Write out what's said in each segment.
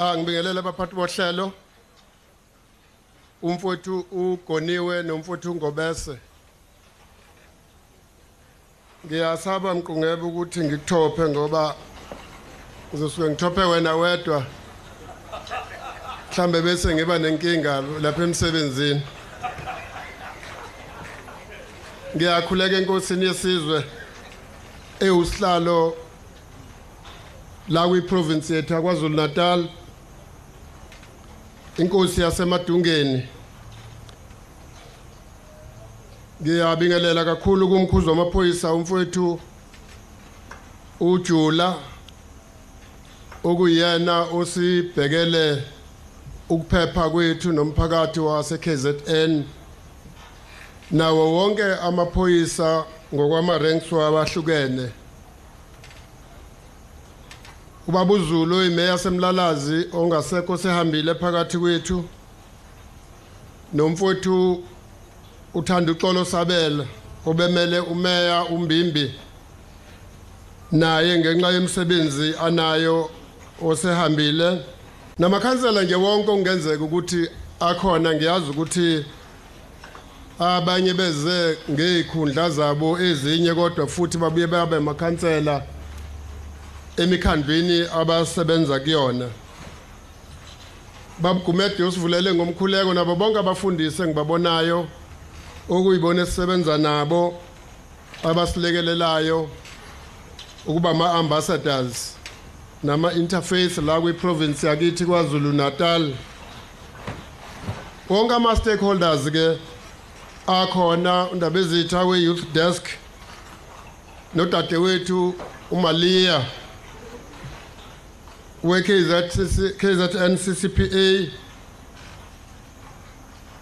angibingelele abaphathi bohlelo. Umfowethu ugoniwe nomfowethu ungobese. Ngiyasaba mqungebe ukuthi ngikuthophe ngoba uzosuke ngithophe wena wedwa. Mhlambe bese ngiba nenkinga lapha emsebenzini. Ngiyakhuleka enkosini yesizwe ewusihlalo la kwi-province yethu yaKwaZulu Natal inkosi yasemadungeni. Ngiyabingelela kakhulu kumkhuzo wamaphoyisa umfowethu uJula okuyena osibhekele ukuphepha kwethu nomphakathi wase KZN nawo wonke amaphoyisa ngokwama ranks wabahlukene. Ubaba uZulu imeya semlalazi ongasekho sehambile phakathi kwethu. Nomfowethu uthanda uxolo sabela obemele umeya umbimbi. Naye ngenxa yemsebenzi anayo osehambile. Namakhansela nje wonke ongenzeka ukuthi akhona ngiyazi ukuthi abanye beze ngezikhundla zabo ezinye kodwa futhi babuye babe amakhansela emikhandlweni abasebenza kuyona. Babugumede usivulele ngomkhuleko nabo bonke abafundisi engibabonayo okuyibona esisebenza nabo abasilekelelayo ukuba ama-ambassadors nama-interface la kwi-province yakithi kwazulu natal wonke ama-stakeholders-ke akhona undaba ezitha we-youth desk nodadewethu umaliya. we-KZN CCPA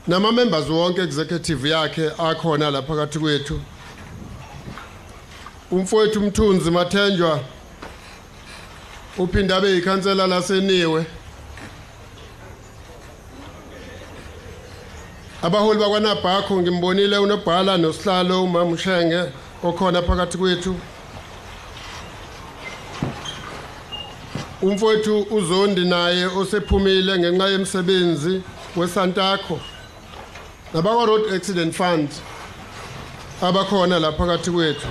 nama-members wonke executive yakhe akhona la phakathi kwethu. Umfowethu umthunzi mathenjwa uphinde abe yikhansela laseniwe. Abaholi bakwanabhakho ngimbonile unobhala nosihlalo umama ushenge okhona phakathi kwethu. Umfowethu uzondi naye osephumile ngenxa yemsebenzi wesantakho nabakwa road accident fund abakhona la phakathi kwethu.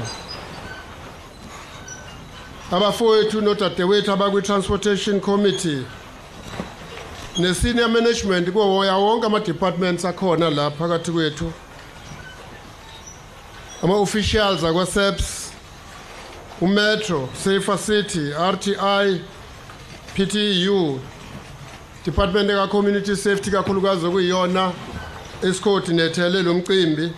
Abafowethu nodadewethu abakwi-transportation committee ne-senior management kuwoya wonke ama-departments akhona la phakathi kwethu. Ama-officials akwa-seps umetro safer city rti PTU Department ka Community Safety kakhulukazi okuyiyona esicoordinatele lo mcimbi.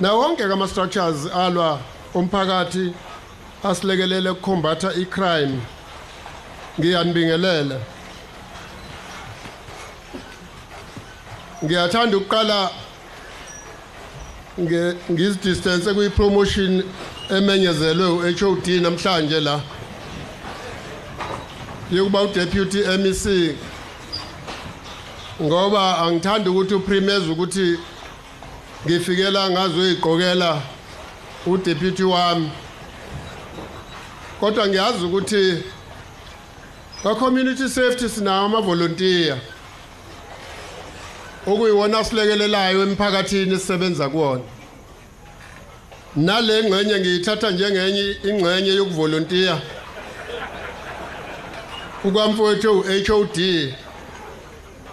Na wonke kama structures alwa umphakathi asilekelele ukukhombata icrime. Ngiyanibingelela ngiyathanda ukuqala ngizidistance kuyi-promotion emenyezelwe u-HOD namhlanje la. Yokuba udeputy MEC ngoba angithandi ukuthi uprimeze ukuthi ngifikela ngazoyiqokela udeputy wami. Kodwa ngiyazi ukuthi kwa community safety sinawo ama volunteer okuyiwona silekelelayo emphakathini sisebenza kuwona. Nale ngxenye ngiyithatha njengenye ingxenye yokuvolontiya. Ukwamfowethu u-HOD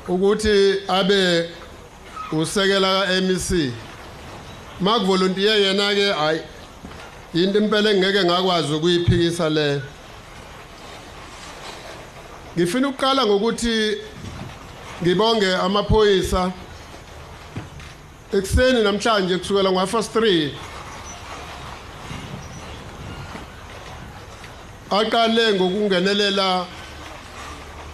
ukuthi abe usekela ka-MEC makuvolontiye yena ke hayi into impela engeke ngakwazi ukuyiphikisa le. Ngifuna ukuqala ngokuthi ngibonge amaphoyisa. Ekuseni namhlanje kusukela ngo-first 3 aqale ngokungenelela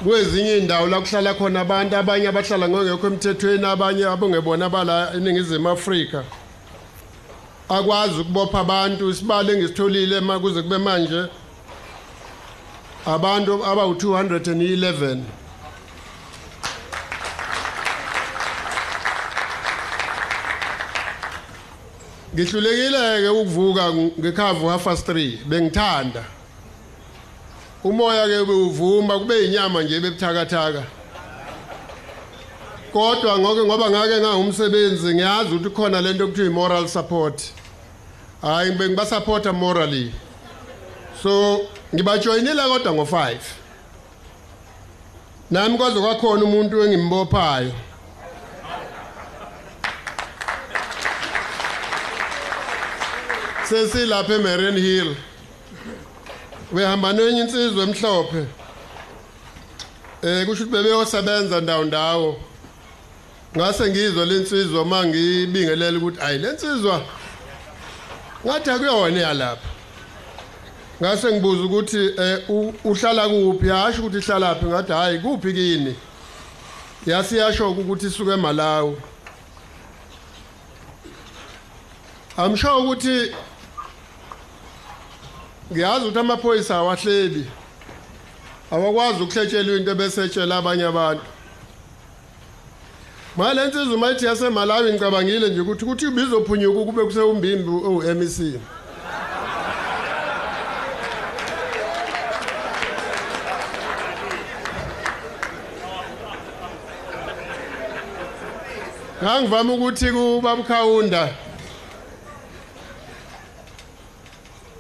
kwezinye indawo la kuhlala khona abantu abanye abahlala ngokekho emthethweni abanye abongebona bala eningizimu Afrika. Akwazi ukubopha abantu isibalo engisitholile kuze kube manje abantu abawu211 ngihlulekile ke ukuvuka ngekhavu half past 3 bengithanda. Umoya ke bewuvuma kube inyama nje bebuthakathaka kodwa ngoke ngoba ngake ngangumsebenzi ngiyazi ukuthi khona lento okuthiwa i-moral support. Hayi ngibe ngibasupporta morally. So ngibajoyinile kodwa ngo-5 nami kwaze kwakhona umuntu engimbophayo. Sesilapha eMarian Hill. Behamba nenye insizwe emhlophe. Eh kusho ukuthi bebeyosebenza ndawo ndawo. Ngase ngizwa lensizwa mangibingelela ukuthi ayi lensizwa ngathi akuyona yalapha ngase ngibuza ukuthi eh uhlala kuphi? Yasho ukuthi ihlala phi? Ngathi hayi kuphi kini? Yasiyasho ukuthi isuke eMalawi. Amsho ukuthi ngiyazi ukuthi amaphoyisa awahleli. Awakwazi ukuhletshela into besetshela abanye abantu. Manje insizwa mayithi yasemalawi ngicabangile nje ukuthi ukuthi ubizophunyuka kube kusewumbimbi owu-MEC ngangivama ukuthi kubabukhawunda.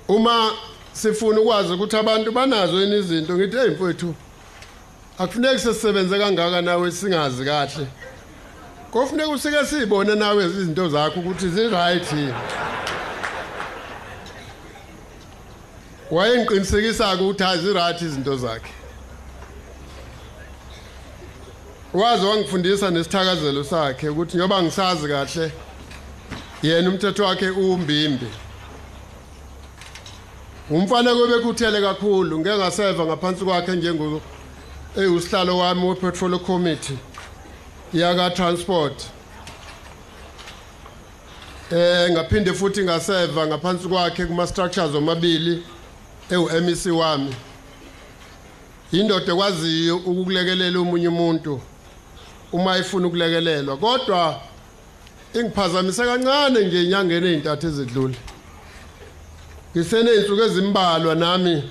Uma sifuna ukwazi ukuthi abantu banazo yini izinto. Ngithi hey mfowethu akufuneki sesisebenze kangaka nawe singazi kahle. Kofuneka usike sibone nawe izinto zakho ukuthi zi-right. Wayengiqinisekisa-ke ukuthi azi-right izinto zakhe. Waze wangifundisa nesithakazelo sakhe ukuthi njengoba ngisazi kahle yena umthetho wakhe uwumbimbi. Umfana kwebekhuthele kakhulu ngeke ngaseva ngaphansi kwakhe njengo eyiwusihlalo wami we-portfolio committee yaka transport eh ngaphinde futhi ngaseva ngaphansi kwakhe kuma structures omabili ewu-MEC wami. Indoda ekwaziyo ukukulekelela umunye umuntu uma ifuna ukulekelelwa kodwa ingiphazamise kancane nje inyangeni ezintathu ezidlule ngiseney'nsuku ezimbalwa nami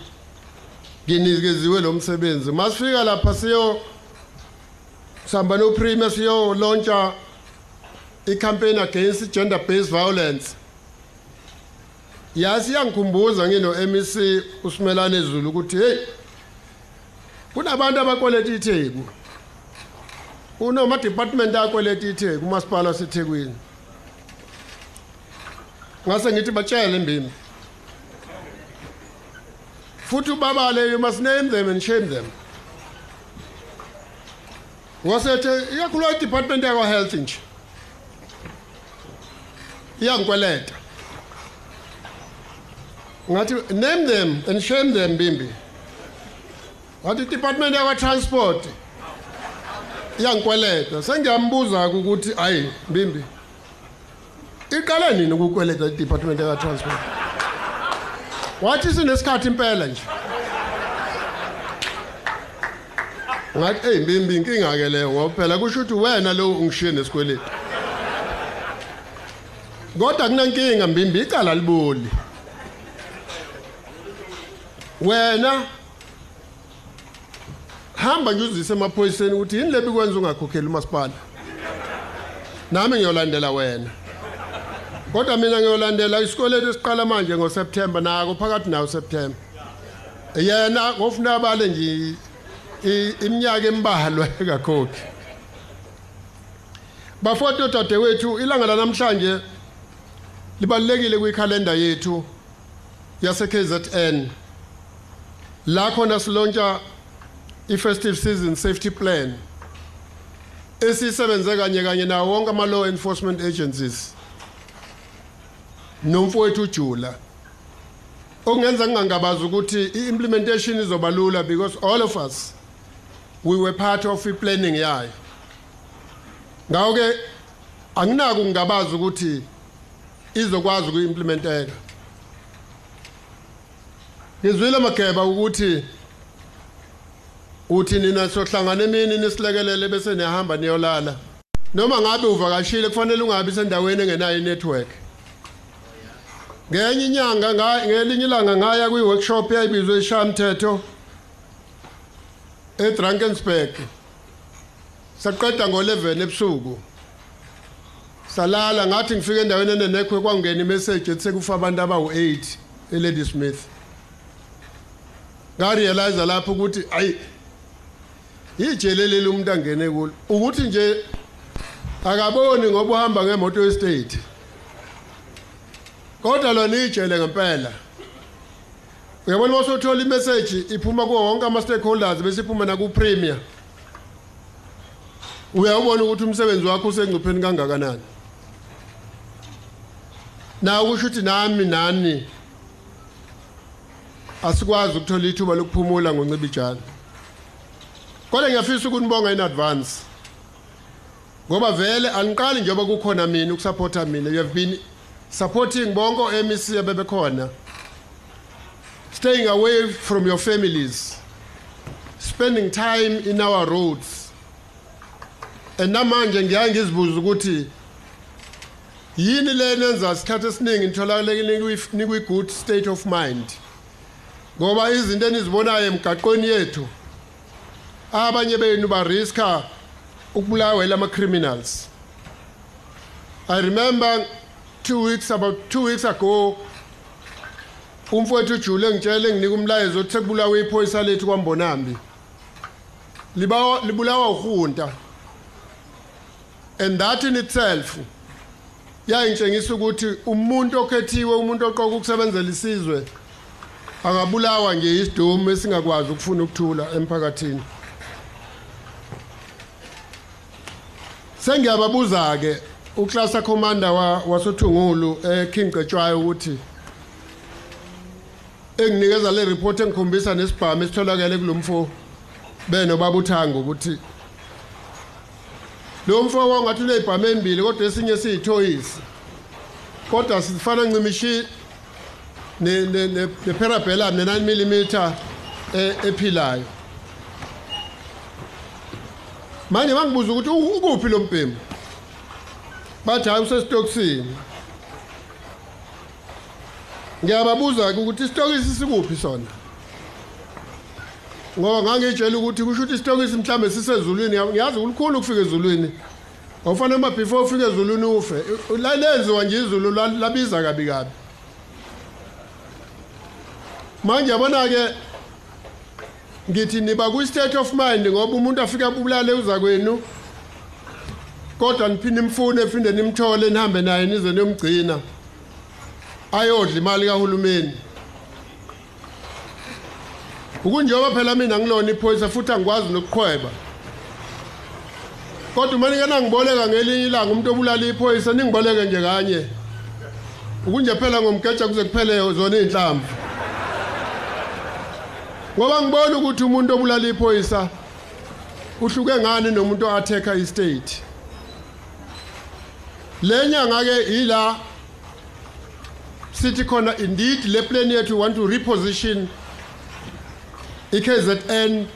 nginikeziwe lo msebenzi. Masifika lapha siyo sihamba noprime siyolontsha i-campaign against gender based violence. Yasi yangikhumbuza ngino-mec usimelane ezulu ukuthi heyi kunabantu abakweleta itheku unoma-department akweleta itheku umasipala wasethekwini? Ngase ngithi batshele imbimbi. Futhi ubabale you must name them and shame them. Ngosethe ikakhulu i-department yakwa-health nje. Iyangikweleta ngathi name them and shame them bimbi. Wathi i-department yakwa-transport iyangikweleta sengiyambuza-ke ukuthi hayi bimbi iqale nini ukukweleta i-department yakwa-transport wathi sinesikhathi impela nje. Ngathi eyi mbimbi inkinga-ke leyo ngoba phela kusho ukuthi wena lo ungishiye nesikweletu kodwa kunankinga mbimbi icala liboli. Wena hamba nje uzise emaphoyiseni ukuthi yini lebi kwenza ungakhokheli umasipala? Nami ngiyolandela wena. Kodwa mina ngiyolandela isikoleti esiqala manje ngoSeptember nako phakathi nawo September. Yena ngofuna abale nje iminyaka embalwa kakhokhi. Bafoto dadewethu ilanga lanamhlanje libalekile kwikhalenda yethu yase KZN la khona silontsha i-festive season safety plan esisebenze kanye kanye nawo wonke ama law enforcement agencies. Nomfowethu uJula okungenza ngingangabaza ukuthi i-implementation izoba lula because all of us we were part of i-planning yayo. Ngawo ke anginako ngingabaza ukuthi izokwazi ukuyimplementeka ngizwile mageba ukuthi uthi nina sohlangana emini nisilekelele bese niyahamba niyolala. Noma ngabe uvakashile kufanele ungabi sendaweni engenayo i-network. Ngenye inyanga ngelinye ilanga ngaya kwi-workshop eyayibizwe ishamthetho eDrankensberg saqeda ngo11 ebusuku. Salala ngathi ngifike endaweni enenekwe kwangena imessage ethi sekufa abantu abawu8 eLady Smith ngarealize lapho ukuthi ayi ijelelele umuntu angene kulo. Ukuthi nje akaboni ngoba uhamba ngemoto estate kodwa lona ijele ngempela. Uyabona wasothola imessage iphuma kuwo wonke ama stakeholders bese iphuma na ku premier uyabona ukuthi umsebenzi wakho usengcupheni kangakanani? Na ukusho ukuthi nami nani asikwazi ukuthola ithuba lokuphumula ngoncibijana kodwa ngiyafisa ukunibonga in advance ngoba vele aniqali njengoba kukhona mina ukusupporta mina. You have been supporting bonke o-MEC abebekhona staying away from your families. Spending time in our roads. And namanje ngiyaye ngizibuza ukuthi yini le nenza isikhathi esiningi nitholakale nikwi-good state of mind? Ngoba izinto enizibonayo emgaqweni yethu abanye benu bariska ukubulawa lama-criminals i remember two weeks about two weeks ago umfowethu ujule ngitshele nginika umlayezo othi sekubulawa iphoyisa lethu kwambonambi. Libulawa uhunta and that in itself yayintshengisa ukuthi umuntu okhethiwe umuntu oqoka ukusebenzela isizwe angabulawa nje isidumo esingakwazi ukufuna ukuthula emphakathini. Sengiyababuza ke uklasa commander wa wasothungulu eKing Gcetshwayo ukuthi enginikeza le report engikhombisa nesibhamu esitholakele kulomfo beno babuthanga ukuthi lo mfo wangathi unezibhamu embili kodwa esinye siyithoyisi kodwa sifana ncimishi ne ne ne parabellum ne 9 mm ephilayo. Manje bangibuza ukuthi ukuphi lo mpembu bathi hayi usesitokisini. Ngiyababuza ukuthi isitokisi sikuphi sona? Ngoba ngangitshela ukuthi kusho ukuthi isitokisi mhlambe sisezulwini. Ngiyazi ukukhulu ukufika ezulwini. Awufanele uma before ufike ezulwini ufe. Lenziwa nje izulu labiza kabi kabi. Manje yabona ke ngithi niba ku state of mind ngoba umuntu afika ubulale uza kwenu kodwa niphinde imfune ephinde nimthole nihambe naye nize niyomgcina. Ayodla imali kahulumeni. Ukunjengoba phela mina ngilona iphoyisa futhi angikwazi nokukhweba kodwa uma ningena ngiboleka ngelinye ilanga umuntu obulala iphoyisa ningiboleke nje kanye. Ukunje phela ngomgeja kuze kuphele zona iy'nhlamvu. Ngoba ngibona ukuthi umuntu obulala iphoyisa uhluke ngani nomuntu o-attack-a i-state? Le nyanga ke ila sithi khona indeed le plan yethu want to reposition i-KZN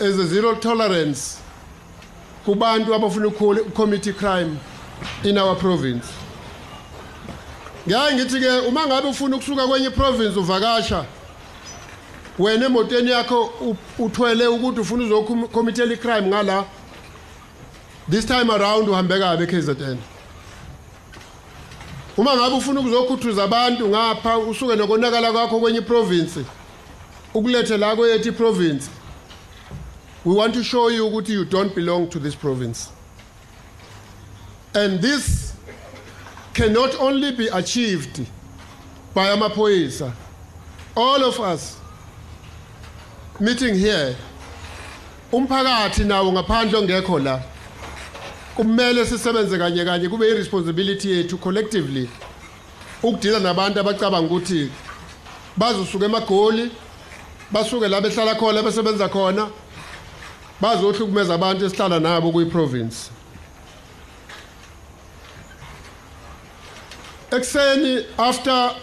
as a zero tolerance kubantu abafuna ucommit crime in our province ngiyaye ngithi ke uma ngabe ufuna ukusuka kwenye province uvakasha wena emotweni yakho uthwele ukuthi ufuna uzokhomitela icrime ngala this time around uhambe kabe KZN uma ngabe ufuna ukuzokhuthuza abantu ngapha usuke nokonakala kwakho kwenye province ukulethe la kwethu province we want to show you ukuthi you don't belong to this province. And this cannot only be achieved by amaphoyisa. All of us meeting here umphakathi nawo ngaphandle ongekho la kumele sisebenze kanye kanye kube i-responsibility yethu collectively ukudila nabantu abacabanga ukuthi bazosuka emagoli basuke la behlala khona besebenza khona bazohlukumeza abantu esihlala nabo kuyi-province ekuseni after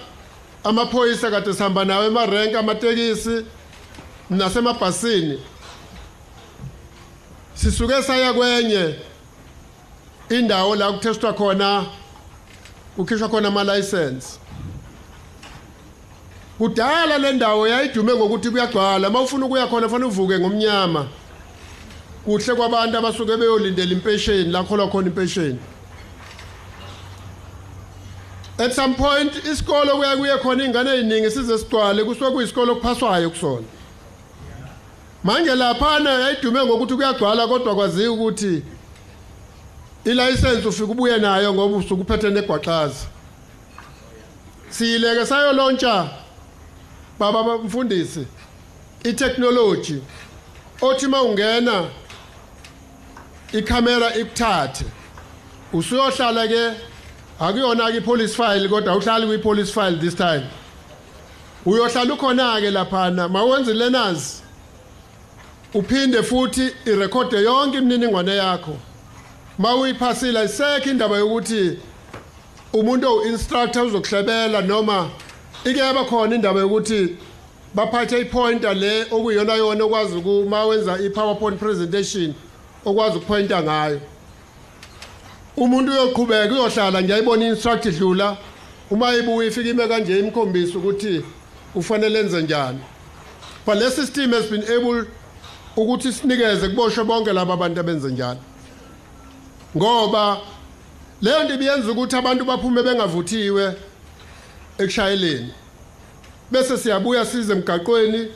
amaphoyisa kade sihamba nawo emarenki amatekisi nasemabhasini sisuke saya kwenye indawo la kuthestwa khona kukhishwa khona ama license kudala le ndawo yayidume ngokuthi kuyagcwala. Mawufuna ukuya khona fanele uvuke ngomnyama. Kuhle kwabantu abasuke beyolindela impesheni la kholwa khona impesheni. At some point isikolo kuya kuye khona ingane eziningi size sigcwale kusuke kuyisikolo kuphaswayo kusona. Manje laphana yayidume ngokuthi kuyagcwala kodwa kwaziwa ukuthi ilayisensi ufika ubuye nayo ngoba usuke uphethe negwaqaza siyileke sayolontsha baba mfundisi itechnology othi mawungena ikhamera ikuthathe. Usuyohlala ke akuyona ke police file kodwa uhlali kwi police file this time. Uyohlala ukhona ke laphana mawenze learners uphinde futhi irekhode yonke imininingwane yakho. Mawuyiphasila isekho indaba yokuthi umuntu owu-instructor uzokuhlebela noma ike yaba khona indaba yokuthi baphathe ipointer le okuyiyona yona okwazi uma wenza i-powerpoint presentation okwazi ukupointa ngayo. Umuntu uyoqhubeka uyohlala nje ayibona i-instruct idlula. Uma ibuya ifika ime kanje imkhombisa ukuthi ufanele enze njani. But le system has been able ukuthi sinikeze kuboshwe bonke laba bantu abenze njalo ngoba leyo nto ibiyenza ukuthi abantu baphume bengavuthiwe ekushayeleni. Bese siyabuya size emgaqweni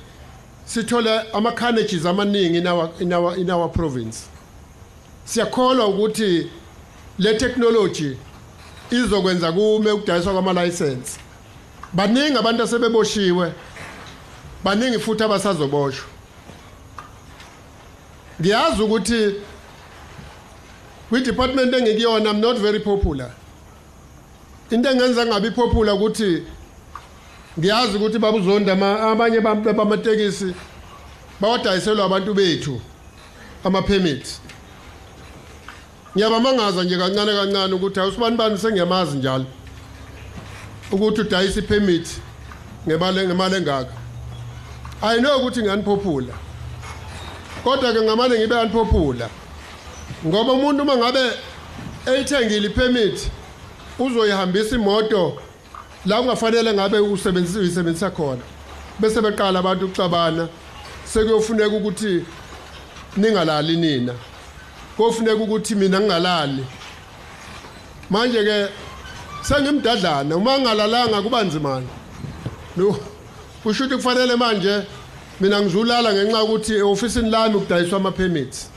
sithole ama-carnages amaningi in our, in our, in our province. Siyakholwa ukuthi le technology izokwenza kume ukudayiswa kwamalayisensi baningi abantu asebeboshiwe baningi futhi abasazoboshwa. Ngiyazi ukuthi kwi-department engikuyona i'm not very popular. Into engenza ngabi popular ukuthi ngiyazi ukuthi babuzonda abanye bamatekisi bawadayiselwa abantu bethu ama-permits. Ngiyabamangaza nje kancane kancane ukuthi awusibani bani sengiyamazi njalo ukuthi udayisa i-permit ngemali ngemali engaka. I know ukuthi ngiyaniphophula kodwa-ke ngamane ngibe unpopular. Ngoba umuntu uma ngabe eyithengile i-permit uzoyihambisa imoto la kungafanele ngabe usebenzisa uyisebenzisa khona. Bese beqala abantu ukuxabana sekuyofuneka ukuthi ningalali nina. Kofuneka ukuthi mina ngingalali. Manje ke sengimdadlana uma ngingalalanga kuba nzimana no kusho ukuthi kufanele manje mina ngizulala ngenxa ukuthi eofisini lami kudayiswa ama permits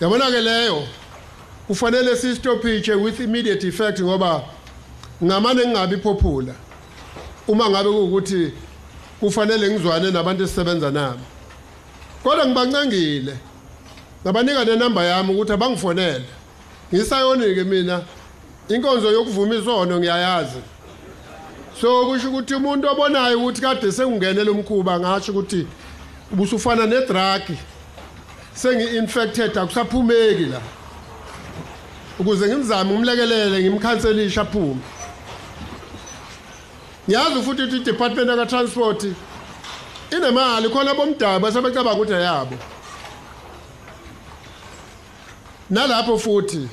yabona ke leyo? Kufanele sistopishe with immediate effect ngoba ngamane ngingabi popular uma ngabe ukuthi kufanele ngizwane nabantu esisebenza nabo. Kodwa ngibancengile ngabanika nenamba yami ukuthi abangifonele. Ngisayonike mina inkonzo yokuvuma isono ngiyayazi. So kusho ukuthi umuntu obonayo ukuthi kade sengingenele umkhuba ngasho ukuthi ubusufana nedrug. Sengi-infected akusaphumeki la. Ukuze ngimzame ngimlekelele ngimkhanselisha aphume. Ngiyazi futhi ukuthi i-department yaka-transport inemali khona bomdabu sebecabanga ukuthi ayabo. Nalapho futhi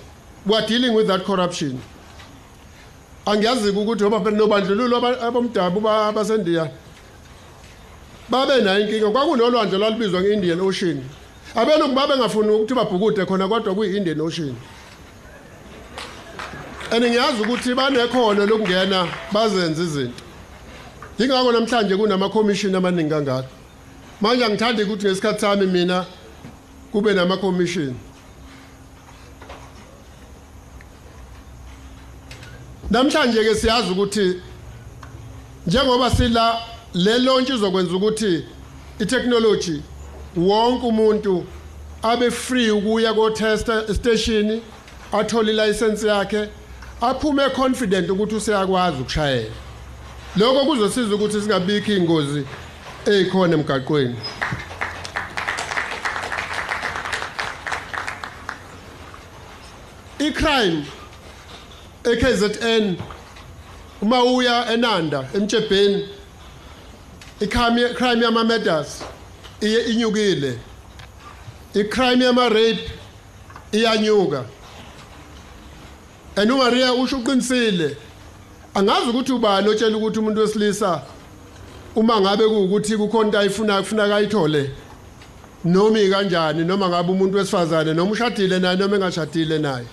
we are dealing with that corruption. Angiyazi-ke ukuthi oba nobandlululo abomdabu basendiya babe nayo inkinga. Kwakunolwandle lwalubizwa nge-indian ocean. Abelungu babengafuni ukuthi babhukude khona kodwa kuyi-indian ocean. And ngiyazi ukuthi banekhono lokungena bazenze izinto. Yingakho namhlanje kunama-commission amaningi kangaka. Manje angithandi ukuthi ngesikhathi sami mina kube nama-commission namhlanje ke siyazi ukuthi njengoba sila le launch izokwenza ukuthi itechnology wonke umuntu abe free ukuya ko test station athole license yakhe aphume confident ukuthi useyakwazi ukushayela. Lokho kuzosiza ukuthi singabikho ingozi ezikhona emgaqweni. Icrime eKZN uma uya eNanda emtshebheni icrime crime yama murders iye inyukile. Icrime yama rape iyanyuka enumaria usho uqinisile. Angazi ukuthi ubani otshela ukuthi umuntu wesilisa uma ngabe kuukuthi kukhona into ayifuna kufuneka ayithole noma ikanjani noma ngabe umuntu wesifazane noma ushadile naye noma engashadile naye.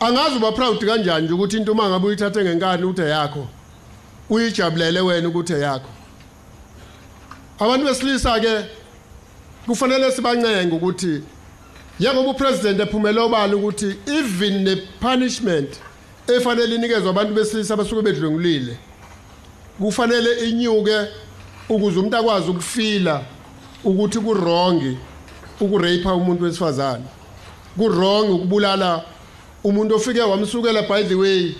Angazi uba proud kanjani nje ukuthi into uma ngabe uyithathe ngenkani ukuthi yakho uyijabulele wena ukuthi yakho abantu besilisa ke kufanele sibancenge ukuthi njengoba upresident ephumele obala ukuthi even ne punishment efanele inikezwe abantu besilisa abasuke bedlungulile kufanele inyuke ukuze umuntu akwazi ukufila ukuthi kurongi ukurape umuntu wesifazane kurongi ukubulala umuntu ofike wamsukela by the way.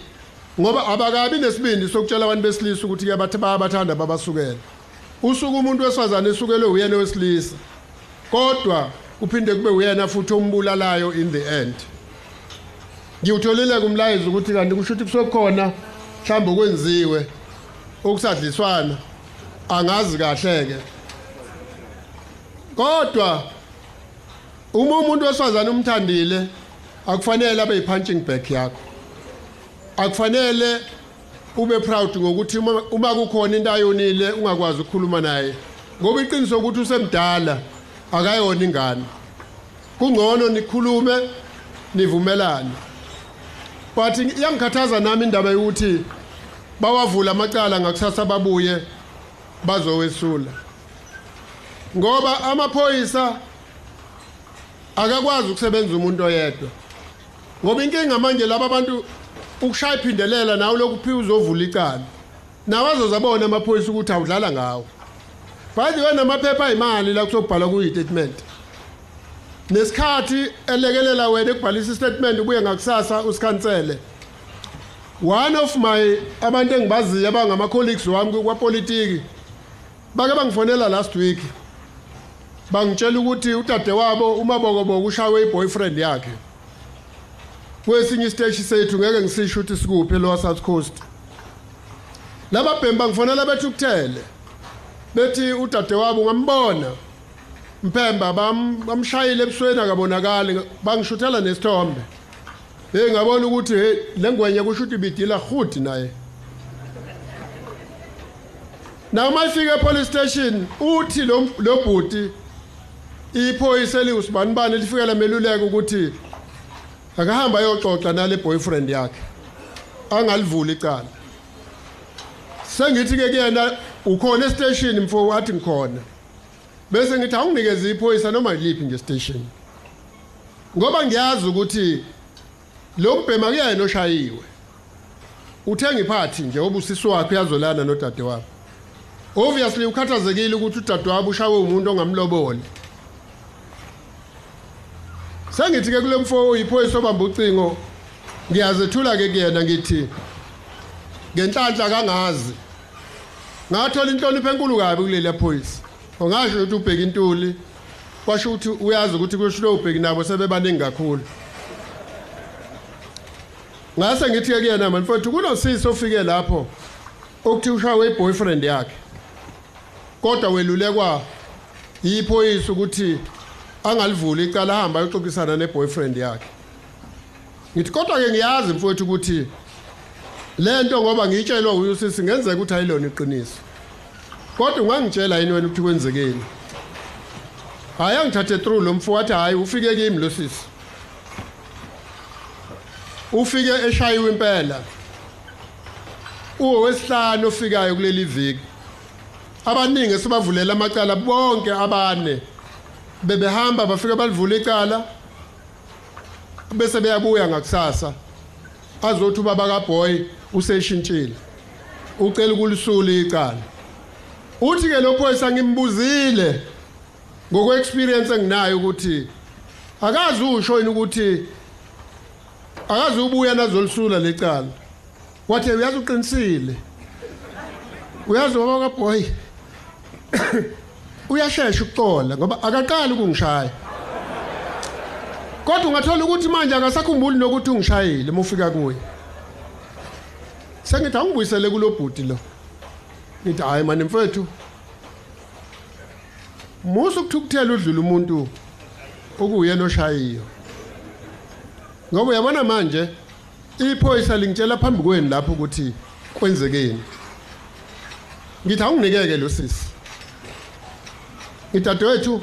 Ngoba abakabi nesibindi sokutshela abantu besilisa ukuthi ke bathi bayabathanda babasukela. Usuku umuntu wesifazane esukele uyena wesilisa kodwa kuphinde kube uyena futhi ombulalayo in the end. Ngiyutholile kumlayezo ukuthi kanti kusho ukuthi kusokhona mhlawumbe okwenziwe okusadliswana. Angazi kahle-ke. Kodwa uma umuntu wesifazane umthandile akufanele abe yi-punching back yakho. Akufanele ube proud ngokuthi uma- kukhona into ayonile ungakwazi ukukhuluma naye. Ngoba iqiniso ukuthi usemdala akayona ingane. Kungcono nikhulume nivumelane. But iyangikhathaza nami indaba yokuthi bawavula amacala ngakusasa babuye bazowesula. Ngoba amaphoyisa akakwazi ukusebenza umuntu oyedwa. Ngoba inkinga manje laba bantu ukushaya iphindelela nawe lokuphi uzovula icala. Nawe azozabona amaphoyisa ukuthi awudlala ngawo. By the way namaphepha ayimali la kusobhalwa kuyi-statement. Nesikhathi elekelela wena ekubhalisa istatement ubuye ngakusasa usikhansele. One of my abantu engibaziyo abangama-colleagues wami kwapolitiki bake bangifonela last week. Bangitshela ukuthi udade wabo umabokoboko ushawe i-boyfriend yakhe. Kwesinye isiteshi sethu ngeke ngisisho ukuthi sikuphi lowa south coast. Laba bhembu bangifonela bethi ukuthele. Bethi udade wabo ungambona mpemba bam- bamshayile ebusweni akabonakali bangishuthela nesithombe. Hey ngabona ukuthi hey le ngwenye kusho ukuthi ibidila hudi naye. Na uma ifika epolice station uthi lo lo bhuti iphoyisa eliwusibanibani lifikela meluleko ukuthi akahamba ayoxoxa nale boyfriend yakhe. Angalivuli icala. Sengithi ke kuyena ukhona estation mfo wathi ngikhona. Bese ngithi awunginikeze iphoyisa noma yiliphi nje station ngoba ngiyazi ukuthi lo mbhema kuyena oshayiwe uthenga iphathi nje obusisi wakhe uyazolana nodade wakhe obviously ukhathazekile ukuthi udade wabo ushawe umuntu ongamloboli sengithi ke kule mfo uyiphoyisa obamba ucingo ngiyazethula ke kuyena ngithi ngenhlanhla kangazi. Ngathola inhlonipho enkulu kabi kuleli phoyisa. Ongasho ukuthi ubheka intuli kwasho ukuthi uyazi ukuthi kusho ubheki nabo sebebaningi kakhulu. Ngase ngithi ke kuyena manje mfowethu kunosisi ofike lapho okuthi ushawe iboyfriend yakhe. Kodwa welulekwa yiphoyisa ukuthi angalivuli icala ahamba ayoxoxisana neboyfriend yakhe. Ngithi kodwa ke ngiyazi mfowethu ukuthi lento ngoba ngiyitshelwa uyusisi ngenzeka ukuthi ayilona iqiniso. Kodwa ungangitshela yini wena ukuthi kwenzekeni? Hayi angithathe through lo mfo wathi hayi ufike kimi lo sisi. Ufike eshayiwe impela. Uwesihlanu ofikayo kuleli viki. Abaningi sibavulela amacala bonke abane. Bebehamba bafika balivula icala bese beyabuya ngakusasa. Azothi ubaba kaBoy useshintshile. Ucela ukulisula icala. Uthi ke lo phoyisa ngimbuzile ngokwe experience enginayo ukuthi akazi usho yini ukuthi akazi ubuya nazolisula lecala wathi uyazi uqinisile. Uyazi baba kaBoy uyashesha ukuxola ngoba akaqali ukungishaya. Kodwa ungathola ukuthi manje akasakhumbuli nokuthi ungishayile uma ufika kuye. Sengithi angibuyisele kulo bhuti lo. Ngithi hayi mani mfethu musu ukuthukuthela udlula umuntu okuyena oshayiyo ngoba uyabona manje iphoyisa lingitshela phambi kweni lapho ukuthi kwenzekeni. Ngithi awunginikeke lo sisi. Ngidadewethu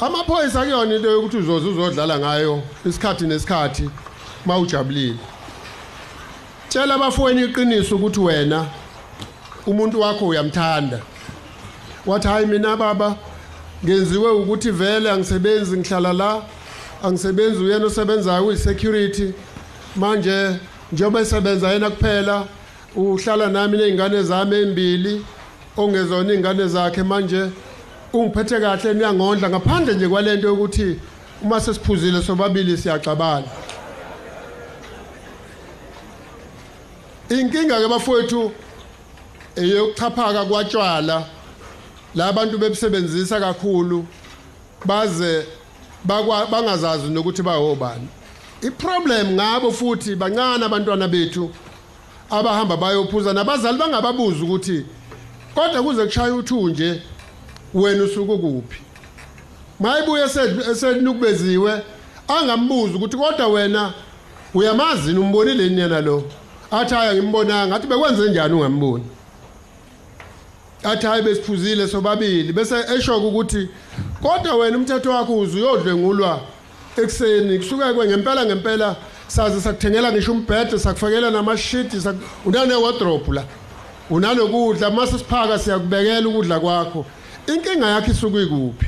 amaphoyisa kuyona into yokuthi uzoze uzodlala ngayo isikhathi nesikhathi mawujabulile tshela abafowenu iqiniso ukuthi wena umuntu wakho uyamthanda. Wathi hayi mina baba ngenziwe ukuthi vele angisebenzi ngihlala la angisebenzi uyena osebenzayo uyi-security. Manje njengoba esebenza yena kuphela uhlala nami ney'ngane zami ey'mbili ongezona iy'ngane zakhe manje ungiphethe kahle niyangondla. Ngaphandle nje kwalento yokuthi uma sesiphuzile sobabili siyaxabana inkinga ke bafowethu eyokuchaphaka kwatshwala la bantu bebusebenzisa kakhulu baze bangazazi nokuthi bawobani iproblem ngabo futhi bancane abantwana bethu abahamba bayophuza nabazali bangababuza ukuthi kodwa kuze kushaya uthunje wena usuku kuphi mayibuye esenikubeziwe angambuza ukuthi kodwa wena uyamazi umbonile yini yena lo? Athi haya ngimbonanga athi bekwenze njani ungamboni athi hayi besiphuzile sobabili. Bese eshoka ukuthi kodwa wena umthetho wakho uze uyodlwengulwa ekuseni. Kusuke kwe ngempela ngempela saze sakuthengela ngisho umbhede sakufakela namashiti unane wardrobe la. Unalokudla mase siphaka siyakubekela ukudla kwakho. Inkinga yakhe isuke ikuphi?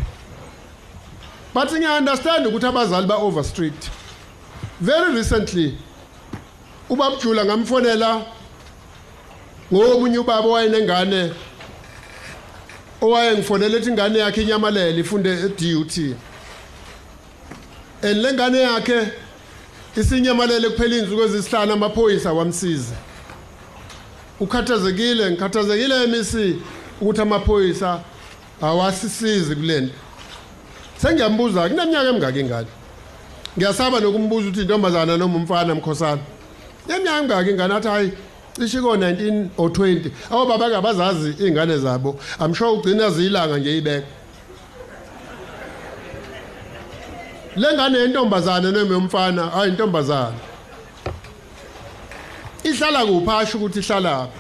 But ngiya-understand ukuthi abazali ba-overstrict. Very recently ubabujula ngamfonela ngomunye ubaba owayenengane owayengifonela ethi ingane yakhe inyamalele ifunde e-dut and le ngane yakhe isinyamalele kuphela iy'nsuku ezisihlanu amaphoyisa wamsiza. Ukhathazekile ngikhathazekile emisi ukuthi amaphoyisa awasisizi kule nto. Sengiyambuza kuneminyaka emingaki ingane ngiyasaba nokumbuza ukuthi intombazana noma umfana mkhosana? Yeminyaka emingaki ingane athi hayi cishe ko-19 or 20 awobaba-ke abazazi iy'ngane zabo. I'm sure ugcina ziyilanga nje ibeka le ngane yentombazane noma yomfana hayi intombazane ihlala kuphi? Asho ukuthi ihlalaphi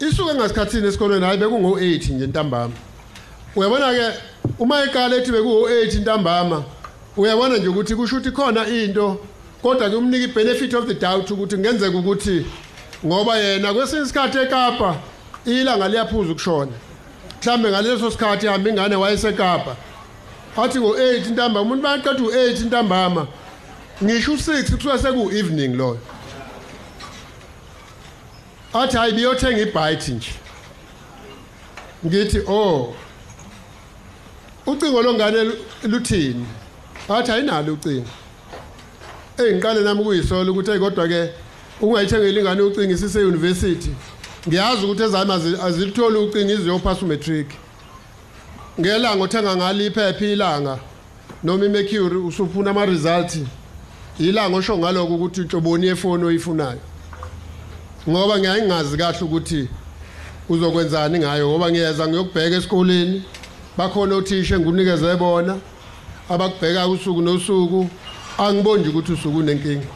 isuke ngasikhathini esikolweni? Hayi bekungo-8 nje ntambama. Uyabona-ke uma iqala ethi bekuwo-8 ntambama uyabona nje ukuthi kusho ukuthi khona into kodwa-ke umnika i-benefit of the doubt ukuthi kungenzeka ukuthi ngoba yena kwesinye isikhathi ekapa ilanga liyaphuza ukushona. Mhlawumbe ngaleso sikhathi hamba ingane wayesekapa. Athi ngo-8 ntambama umuntu bayaqeda u-8 ntambama. Ngisho u-6 kusuke seku-evening loyo. Athi hayi biyothenga ibhayithi nje. Ngithi oh ucingo longane luthini? Athi ayinalo ucingo. Eyi ngiqale nami ukuyisola ukuthi eyi kodwa-ke ungayithengeli ingane ucingo isise-university ngiyazi ukuthi ezami azilitholi ucingo iziyophasa umatric ngelanga othenga ngalo iphepha ilanga noma imercury usuphuna ama-result ilanga osho ngaloko ukuthi utshoboni yefoni oyifunayo. Ngoba ngiyaye ngingazi kahle ukuthi uzokwenzani ngayo ngoba ngiyeza ngiyokubheka esikoleni. Bakhona othisha engunikeze bona abakubheka usuku nosuku. Angiboni nje ukuthi usuku unenkinga.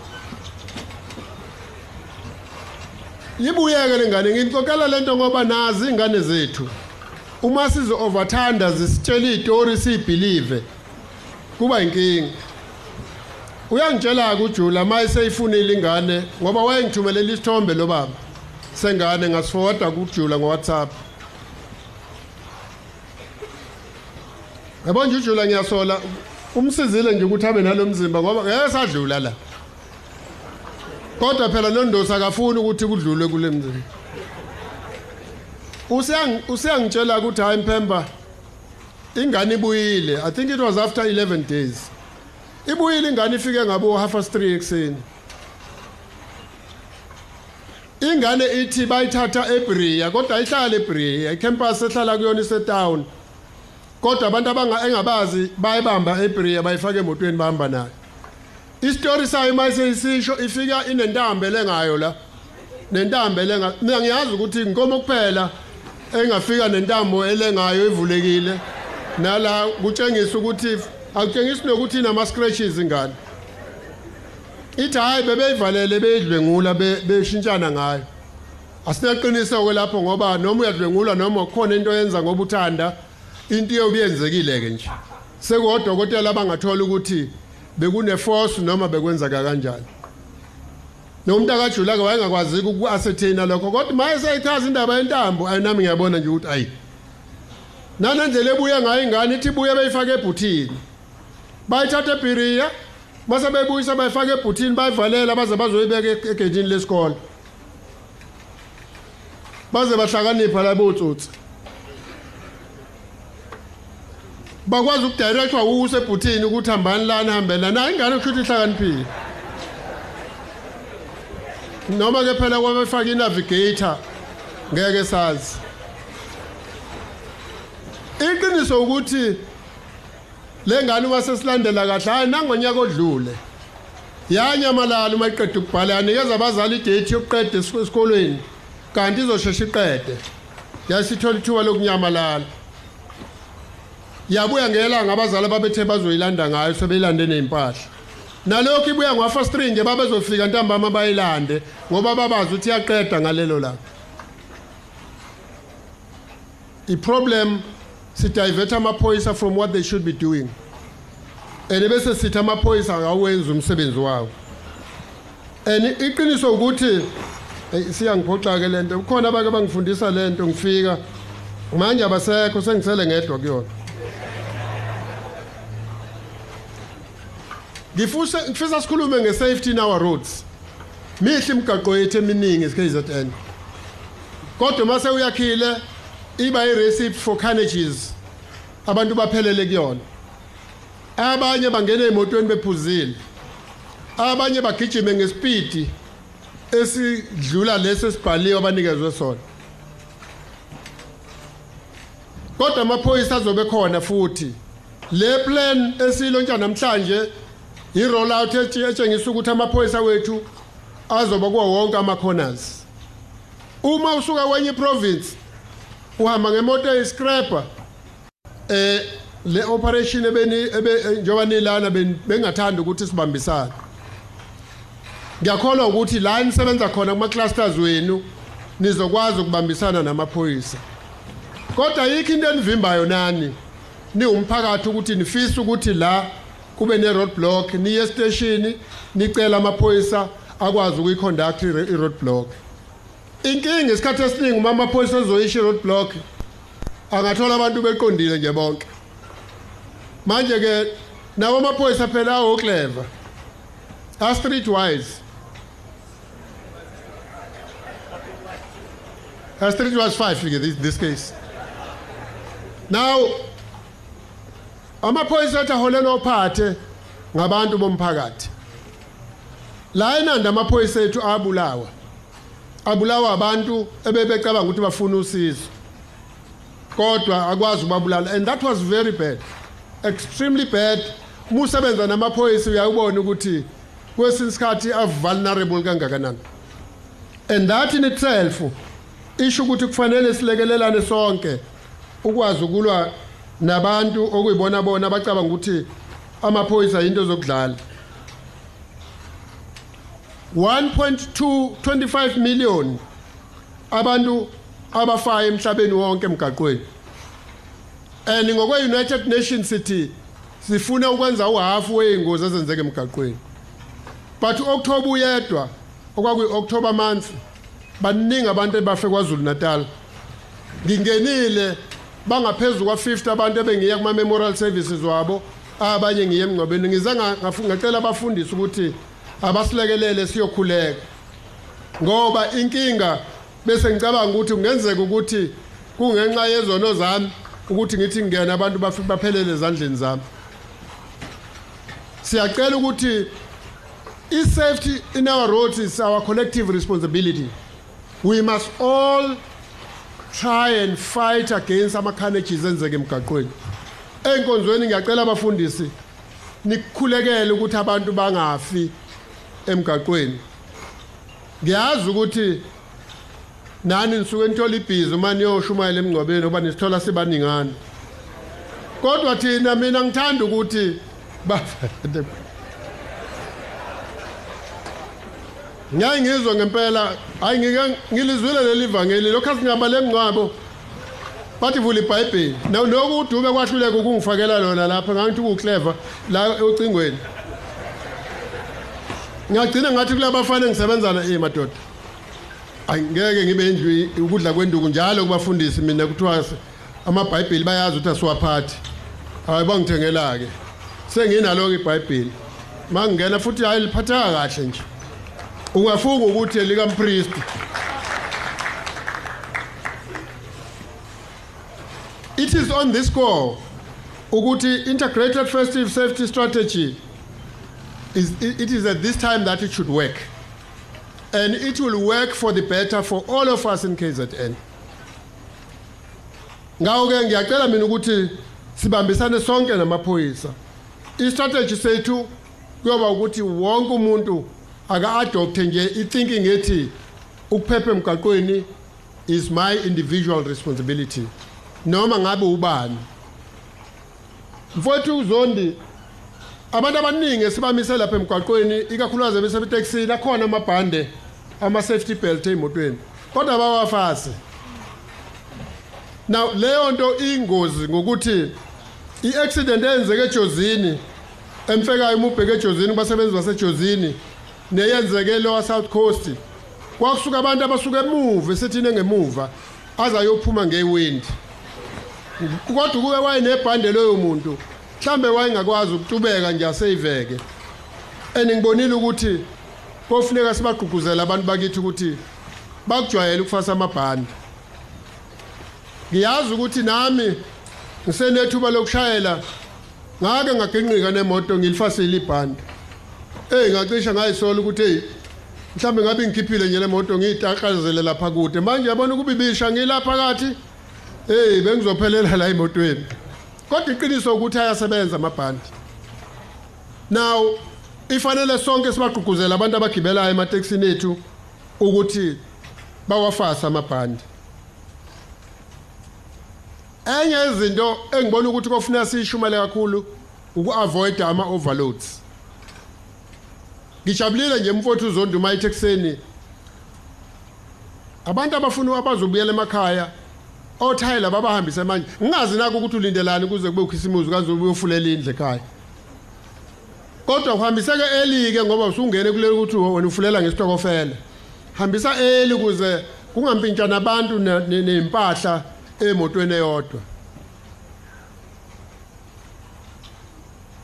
Yibuyeke lengane ngixoxela lento ngoba nazi ingane zethu. Uma sizo overthanda zisitshela izitori sibelieve kuba inkinga uyangitshela kujula maye seyifunile ingane ngoba wayengithumelela isithombe lo baba sengane ngasifoda kujula ngoWhatsApp. Yabo nje ujula ngiyasola umsizile nje ukuthi abe nalomzimba ngoba ngeke sadlula la. Kodwa phela nondosa akafuni ukuthi kudlulwe kule mzimba. Usiyang usiyangitshela ukuthi hayi Mpemba ingane ibuyile. I think it was after 11 days. Ibuyile ingane ifike ngabo half past 3 ekseni ingane ithi bayithatha eBria kodwa ayihlala eBria icampus ehlala kuyona isetown. Kodwa abantu abanga engabazi bayibamba eBria bayifaka emotweni bahamba nayo. Istory sayo mayise isisho ifika inentambe lengayo la. Nentambe lenga mina ngiyazi ukuthi inkomo kuphela engafika nentambo elengayo evulekile. Nala kutshengisa ukuthi akutshengisi nokuthi inama scratches ingane ithi hayi bebeyivalele beyidlwengula be- beshintshana ngayo. Asinaqiniso-ke lapho ngoba noma uyadlwengula noma kukhona into yenza ngoba uthanda into iyobe yenzekile-ke nje. Sekuwodokotela abangathola ukuthi bekune-force noma bekwenzeka kanjani. Nomuntu akajula-ke wayengakwazi uku-ascertaina lokho kodwa ma eseyichaza indaba yentambo ayi nami ngiyabona nje ukuthi ayi nanendlela ebuye ngayo ingane ithi ibuye beyifake ebhuthini. Bayithatha ebhiriya base beyibuyisa bayifake ebhuthini bayivalela baze bazoyibeka e- egedini lesikole. Baze bahlakanipha labo otsotsi bakwazi ukudirectwa usebhuthini ukuthi hambani lana hambeni lana. Hayi ingane kusho ukuthi ihlakaniphile. Noma ke phela kwabefaka inavigator ngeke sazi. Iqiniso ukuthi le ngane uma sesilandela kahle? Hayi nangonyaka odlule. Yanyamalala uma iqeda ukubhala yanikeza abazali idate yokuqeda esiko- esikolweni. Kanti izoshesha iqede. Yasithola ithuba lokunyamalala. Yabuya ngelanga abazali ababethe bazoyilanda ngayo sebeyilande ney'mpahla. Nalokhu ibuya ngwafastring babezofika ntambama bayilande ngoba babazi ukuthi iyaqeda ngalelo langa. I-problem sidivert amaphoyisa from what they should be doing. And bese sithi amaphoyisa akawenzi umsebenzi wawo and iqiniso ukuthi eyi, siyangiphoxa-ke le nto kukhona abake bangifundisa le nto ngifika. Manje abasekho sengisele ngedwa kuyona. Ngifuse ngifisa sikhulume nge-safety in our roads. Mihle imigaqo yethu eminingi esi-KZN kodwa mase uyakhile iba i-receipt for carnages. Abantu baphelele kuyona. Abanye bangena emotweni bephuzile. Abanye bagijime ngespeed esidlula lesi esibhaliwe abanikezwe sona. Kodwa amaphoyisa azobe khona futhi. Le plan esilontsha namhlanje i-roll out etshengisa ukuthi amaphoyisa wethu azoba kuwo wonke ama-corners. Uma usuka kwenye province uhamba ngemoto eyiscrapper. Eh le operation ebeni ebe- eh, njengoba nilana ben- bengathanda ukuthi sibambisane. Ngiyakholwa ukuthi la nisebenza khona kuma clusters wenu nizokwazi ukubambisana namaphoyisa. Kodwa yikho into enivimbayo nani? Niwumphakathi ukuthi nifisa ukuthi la kube ne roadblock niye station nicela amaphoyisa akwazi ukuyiconduct i roadblock inkinga isikhathi esiningi uma amaphoyisa ezoyisha i roadblock angathola abantu beqondile nje bonke. Manje ke nawo amaphoyisa phela awo clever a street wise a street wise 5 ke this, this case. Now amaphoyisa athi aholelwa ophathe ngabantu bomphakathi. La enanda amaphoyisa ethu abulawa. Abulawa abantu ebebecabanga ukuthi bafuna usizo. Kodwa akwazi ukubabulala and that was very bad extremely bad. Uma usebenza namaphoyisa uyawubona ukuthi kwesinye isikhathi a-vulnerable kangakanani. And that in itself isho ukuthi kufanele silekelelane sonke ukwazi ukulwa nabantu okuyibona bona abacabanga ukuthi amaphoyisa into zokudlala. 1.2 25 million abantu abafayo emhlabeni wonke emgaqweni. And ngokwe-united nations sithi sifuna ukwenza uhafu wey'ngozi ezenzeka emgaqweni. But u-october uyedwa okwakuyi-october month baningi abantu ebafe kwazulu natal ngingenile bangaphezu kwa-50 abantu ebengiya kuma-memorial services wabo abanye ngiye emngcwabeni. Ngize ngacela abafundisi ukuthi abasilekelele siyokhuleka. Ngoba inkinga bese ngicabanga ukuthi kungenzeka ukuthi kungenxa yezono zami ukuthi ngithi ngingena abantu baphelele ezandleni zami. Siyacela ukuthi i-safety in our roads is our collective responsibility. We must all try and fight against ama-carnages enzeke emgaqweni. Ey'nkonzweni ngiyacela abafundisi nikukhulekele ukuthi abantu bangafi. Emgaqweni. Ngiyazi ukuthi nani nisuke nithola ibhizi uma niyoshumayela emngcwabeni ngoba nisithola sibaningana. Kodwa thina mina ngithanda ukuthi ngiyaye ngizwe ngempela hayi ngike ngilizwile leli vangeli lokho asingaba lengcwabo bathi vula iBhayibheli. Naw nokudume kwahluleka ukungifakela lona lapha ngathi kuclever la ocingweni. Ngiyagcina ngathi kulabafana engisebenzana eh madoda. Angeke ngibe indlu ukudla kwenduku njalo kubafundisi mina kuthiwa amabhayibheli bayazi ukuthi asiwaphathi. Hayi bangithengela ke senginalo iBhayibheli mangingena futhi hayi liphatheka kahle nje. Ungafunga ukuthi likampristi. It is on this score ukuthi integrated festive safety strategy is it is at this time that it should work. And it will work for the better for all of us in KZN ngawo ke ngiyacela mina ukuthi sibambisane sonke namaphoyisa. I-strategy sethu kuyoba ukuthi wonke umuntu aka-adopte nje i-thinking ethi ukuphepha emgaqweni is my individual responsibility. Noma ngabe ubani. Mfowethu uzondi abantu abaningi esibamise lapha emgwaqweni ikakhulukazi besebetekisini akhona amabhande ama-safety belt ey'motweni. Kodwa bawafasi now leyo nto iyingozi ngokuthi i-accident eyenzeke ejozini emfekayo uma ubheke ejozini kubasebenzi basejozini neyenzeke lowa south coast kwakusuka abantu abasuka emuva esithini engemuva azayophuma ngewindi. Kodwa kuke wayenebhande loyo muntu mhlambe wayengakwazi ukutubeka nje aseyiveke and ngibonile ukuthi kofuneka sibagqugquzela abantu bakithi ukuthi bakujwayele ukufasa amabhande. Ngiyazi ukuthi nami ngisenethuba lokushayela ngake ngaginqika nemoto ngilifasile ibhande. Eh ngacisha ngayisola ukuthi hey mhlambe ngabe ngikhiphile nje le moto ngiyitaqazele lapha kude. Manje yabona ukubibisha ngilapha kathi hey bengizophelela la emotweni. Kodwa iqiniso ukuthi ayasebenza amabhandi. Now ifanele sonke sibagqugquzela abantu abagibelayo emateksini ethu ukuthi bawafasa amabhandi. Enye izinto engibona ukuthi kofuneka siyishumele kakhulu uku-avoid ama-overloads. Ngijabulile nje mfowethu uzondi uma ethekseni abantu abafuna abazobuyela emakhaya othayela babahambise manje. Ngingazi nako ukuthi ulindelani kuze kube ukhisimuzi kaze ubuyofulela indle ekhaya. Kodwa uhambiseke eli-ke ngoba usungene kule ukuthi wena ufulela ngesitokofela hambisa eli kuze kungampintshana abantu ney'mpahla emotweni eyodwa.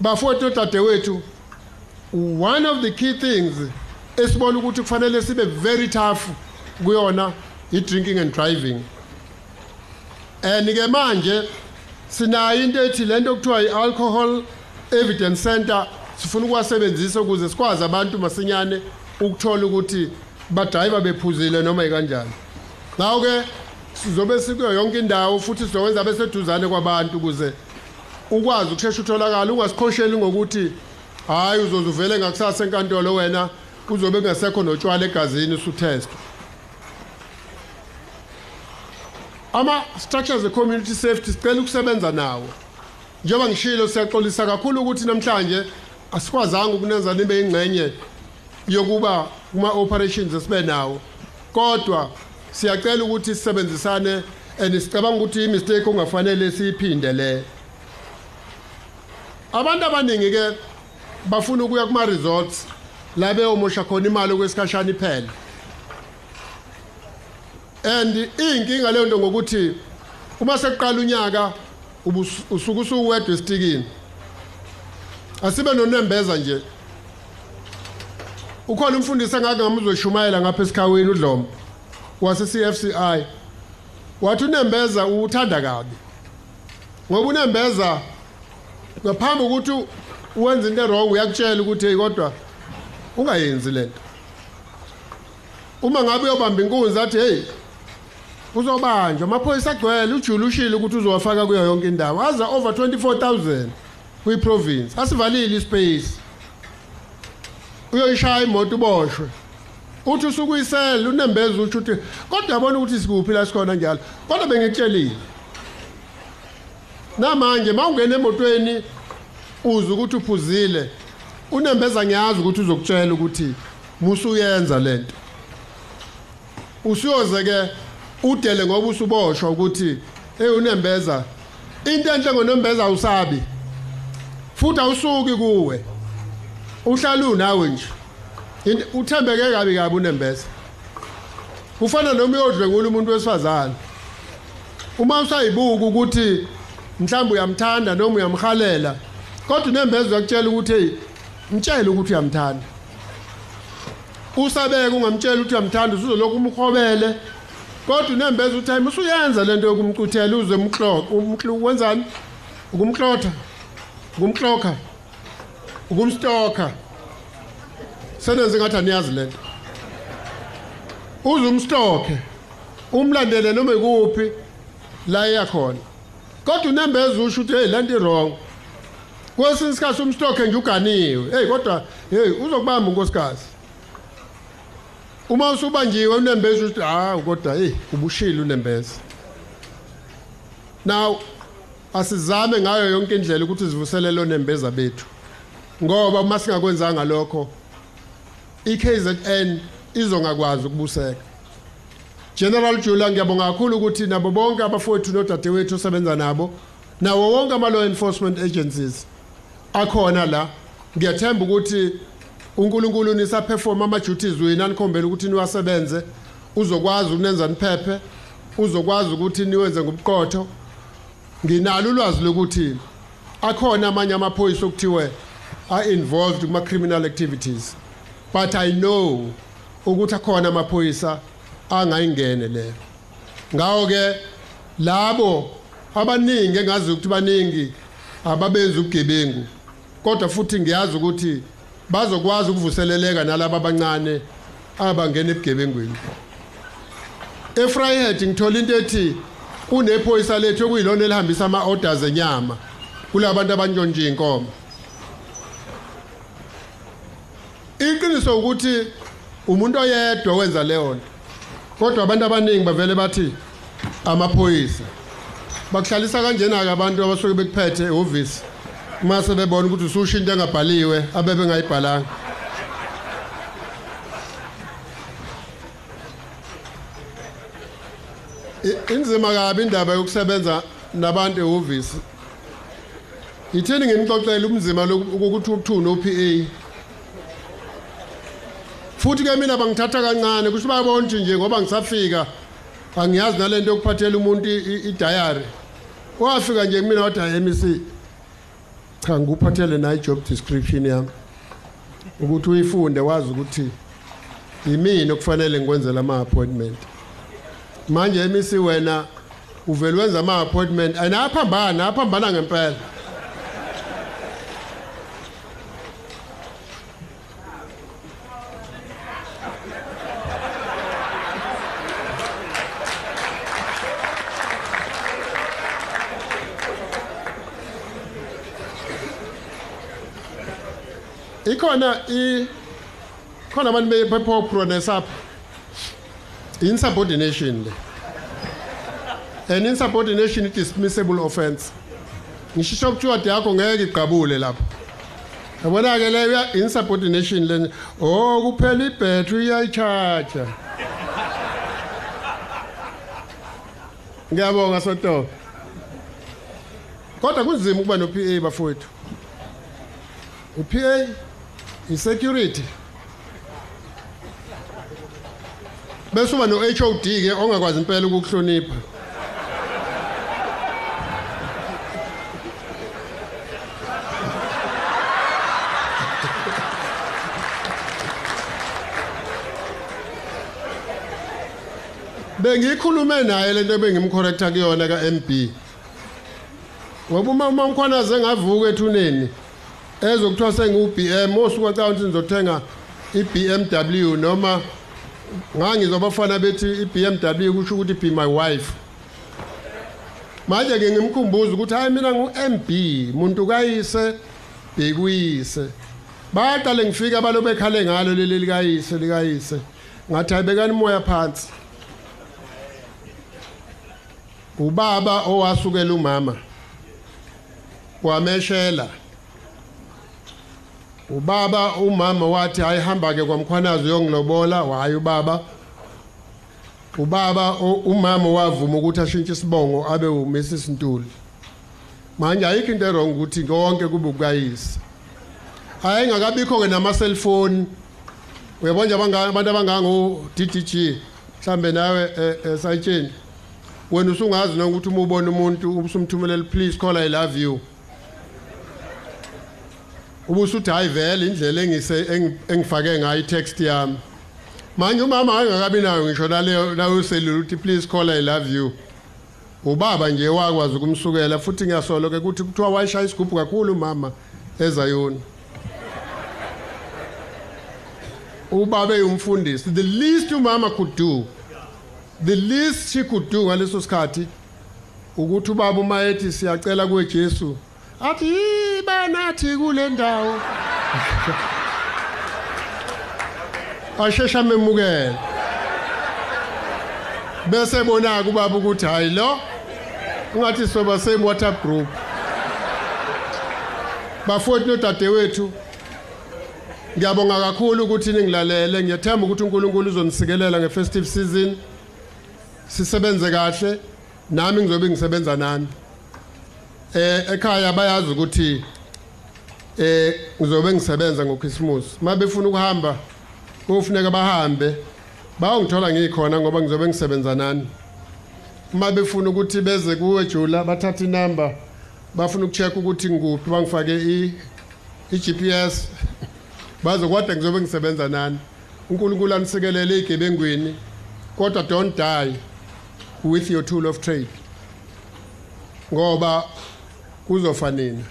Bafowethu odadewethu one of the key things esibona ukuthi kufanele sibe very tough kuyona i-drinking and driving. And ke manje sinayo into ethi lento kuthiwa i-alcohol evidence center sifuna ukuwasebenzisa ukuze sikwazi abantu masinyane ukuthola ukuthi badrayiva bephuzile noma ikanjani. Ngawo ke sizobe sikuyo yonke indawo futhi sizokwenza beseduzane kwabantu ukuze ukwazi ukushesha utholakala ungasikhosheli ngokuthi hayi uzoze uvele ngakusasa enkantolo wena uzobe kungasekho notshwala egazini usutest. Ama-structures e-community safety sicela ukusebenza nawo. Njengoba ngishilo siyaxolisa kakhulu ukuthi namhlanje asikwazanga ukunenza nibe ingxenye yokuba kuma-operations esibe nawo. Kodwa siyacela ukuthi sisebenzisane and sicabanga ukuthi imistake ongafanele siyiphinde le. Abantu abaningi-ke bafuna ukuya kuma-resorts la beyomosha khona imali okwesikhashana iphela and iy'nkinga leyo nto ngokuthi uma sekuqala unyaka usuke usuwedwa esitikini. Asibe nonembeza nje. Ukhona umfundisi engake ngamuzoshumayela ngapha esikhaweni udlomo. wase-CFCI wathi unembeza uthanda kabi. Ngoba unembeza ngaphambi ukuthi wenza into wrong uyakutshela ukuthi hey kodwa ungayenzi lento uma ngabe uyobamba inkunzi athi hey uzobanjwa amaphoyisa agcwele ujulu ushile ukuthi uzowafaka kuyo yonke indawo. Aza over 24000 kwi-province. Asivalile ispace. Uyoyishaya imoto uboshwe. Uthi usukuyisela unembeza utsho ukuthi kodwa yabona ukuthi sikuphi la sikhona njalo. Kodwa bengikutshelile. Namanje uma ungena emotweni uze ukuthi uphuzile unembeza ngiyazi ukuthi uzokutshela ukuthi musuyenza lento usiyoze ke udele ngoba usuboshwa ukuthi hey unembeza. Into enhle ngonombeza usabi futhi awusuki kuwe. Uhlala unawe nje. Uthembeke kabi kabi unembeza. Kufana noma uyodlwengula umuntu wesifazane. Uma usayibuka ukuthi mhlawumbe uyamthanda noma uyamhalela kodwa unembeza uyakutshela ukuthi hey mtshele ukuthi uyamthanda. Usabeke ungamtshela ukuthi uyamthanda usuzolokhu umhobele kodwa unembeza uthi hayi usuyenza lento yokumcuthela uze umxoko umxlo wenzani ukumxlotha ukumxlokha ukumstoka. Senenze ngathi aniyazi lento uze umstoke. Umlandele noma ikuphi la eyakhona kodwa unembeza usho ukuthi hey lento wrong kwesinye isikhathi umstoke nje uganiwe. Hey kodwa hey uzokubamba unkosikazi. Uma usubanjiwe unembeza ukuthi hawu kodwa hey ubushila unembeza now asizame ngayo yonke indlela ukuthi sivuselele onembeza bethu ngoba uma singakwenzanga lokho iKZN izongakwazi ukubuseka. General Jula ngiyabonga kakhulu ukuthi nabo bonke abafowethu nodadewethu osebenza nabo nawo wonke ama law enforcement agencies akhona la. Ngiyathemba ukuthi uNkulunkulu nisa perform ama duties wena anikhombela ukuthi niwasebenze uzokwazi ukunenza niphephe uzokwazi ukuthi niwenze ngobuqotho. Nginalo ulwazi lokuthi akhona amanye amaphoyisa okuthiwe are involved kuma criminal activities but i know ukuthi akhona amaphoyisa angayingene leyo ngawo ke labo abaningi engazi ukuthi baningi ababenza ubugebengu kodwa futhi ngiyazi ukuthi bazokwazi ukuvuseleleka nalabo abancane abangena ebugebengweni eFryhead ngithola into ethi kunephoyisa lethu okuyilona elihambisa ama orders enyama kulabantu abantshontshe inkomo iqiniso ukuthi umuntu oyedwa wenza leyo nto kodwa abantu abaningi bavele bathi amaphoyisa. Bakuhlalisa kanjena ke abantu abasuke bekuphethe ehhovisi? Uma sebebona ukuthi ususho into engabhaliwe abebe ngayibhalanga I- inzima kabi indaba yokusebenza nabantu ehhovisi. Yithini nginixoxela ubunzima loku- ukuthi ukuthuna o-PA futhi ke mina bangithatha kancane kusho bayabona ukuthi nje ngoba ngisafika angiyazi nalento yokuphathela umuntu i- i- idayari wafika nje kumina wathi hayi MEC cha ngikuphathele nayo job description yami. Ukuthi uyifunde wazi ukuthi yimini okufanele ngikwenzela ama appointment manje MEC wena uvela wenza ama appointment anaphambana aphambana ngempela. Ikhona i khona abantu bepho proness up insubordination le. And insubordination is dismissible offense. Ngisho kuthiwa yakho ngeke igqabule lapho. Yabona ke le ya- insubordination le oh kuphela ibattery iyayicharge ngiyabonga soto. Kodwa kunzima ukuba no PA bafowethu. uPA isecurity bese uba no HOD ke ongakwazi impela ukukuhlonipha. Bengikhulume naye lento bengimcorrecta kuyona ka MB ngoba uma uma umkhwanaze ngavuka ethuneni ezokuthiwa sengiwu-BM osuka cha ukuthi nizothenga i-BMW noma ngangizobafana bethi i-BMW kusho ukuthi be my wife. Manje ke ngimkhumbuza ukuthi hayi mina ngu-MB muntu kayise bekuyise. Baqale ngifika balo bekhale ngalo leli likayise likayise. Ngathi ayibekani moya phansi. Ubaba owasukela umama wameshela. Ubaba umama wathi ayihamba ke kwamkhwanazi uyongilobola waye ubaba. Ubaba o- umama wavuma ukuthi ashintshe isibongo abe uMrs Ntuli. Manje ayikho into errong ukuthi konke kube ukayisa ayengakabikho ke nama cellphone uyabona nje abangani abantu abangango DDG mhlambe nawe eh, eh, sayitsheni. Wena usungazi noma ukuthi uma ubona umuntu usumthumelela please call i love you. Ubusuthi hayi vele indlela engise eng- engifake ngayo i-text yami. Manje umama angakabi nayo ngisho naleyo layo selula ukuthi please call i love you. Ubaba nje wakwazi ukumsukela futhi ngiyasolo ke ukuthi kuthiwa wayishaya isigubhu kakhulu umama ezayoni ubaba eyumfundisi the least umama could do the least she could do ngaleso sikhathi ukuthi ubaba uma ethi siyacela kuwe Jesu. Athi yiba nathi kule ndawo? Ashesha memukela bese bona kubaba ukuthi hayi lo ungathi soba same WhatsApp group. Bafowethu nodadewethu ngiyabonga kakhulu ukuthi ningilalele. Ngiyathemba ukuthi uNkulunkulu uzonisikelela ngefestive season. Sisebenze kahle. Nami ngizobe ngisebenza nani eh ekhaya bayazi ukuthi eh ngizobe ngisebenza ngoChristmas mabefuna ukuhamba kufuneka bahambe bawungithola ngikhona ngoba ngizobe ngisebenza nani. Uma befuna ukuthi beze kuwe Jula bathatha inamba bafuna ukucheck ukuthi ngikuphi bangifake i i-GPS bazokwada ngizobe ngisebenza nani. uNkulunkulu anisekelele igebengwini kodwa don't die with your tool of trade. Ngoba kuzofa nina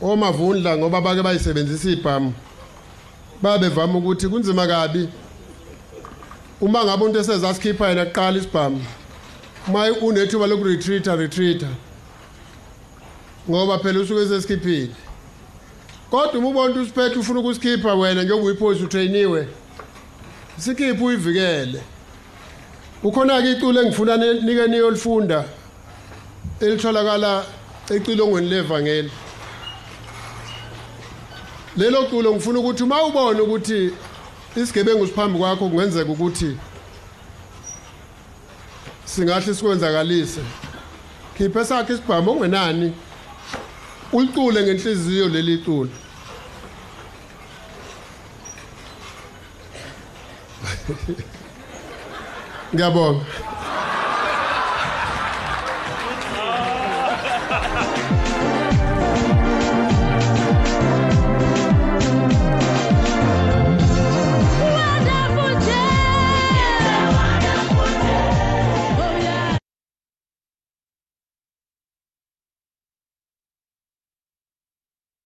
omavundla ngoba bake bayisebenzisa ibhamu babevama ukuthi kunzima kabi. Uma ngabe umuntu esezasikhipha yena kuqala isibhamu uma unethuba lokuretreata retreata ngoba phela usuke sesikhiphile kodwa uma ubona ukuthi usiphethe ufuna ukusikhipha wena njengoba uyiphoyisa utrainiwe sikhiphe uyivikele. Ukhona-ke iculo engifuna ni- nike niyolifunda elitholakala ecilongweni levangeli lelo culo ngifuna ukuthi uma ubona ukuthi isigebengu siphambi kwakho kungenzeka ukuthi singahle sikwenzakalise khiphe sakhe isibhamu ongenani ulicule ngenhliziyo leli culo. Ngiyabonga.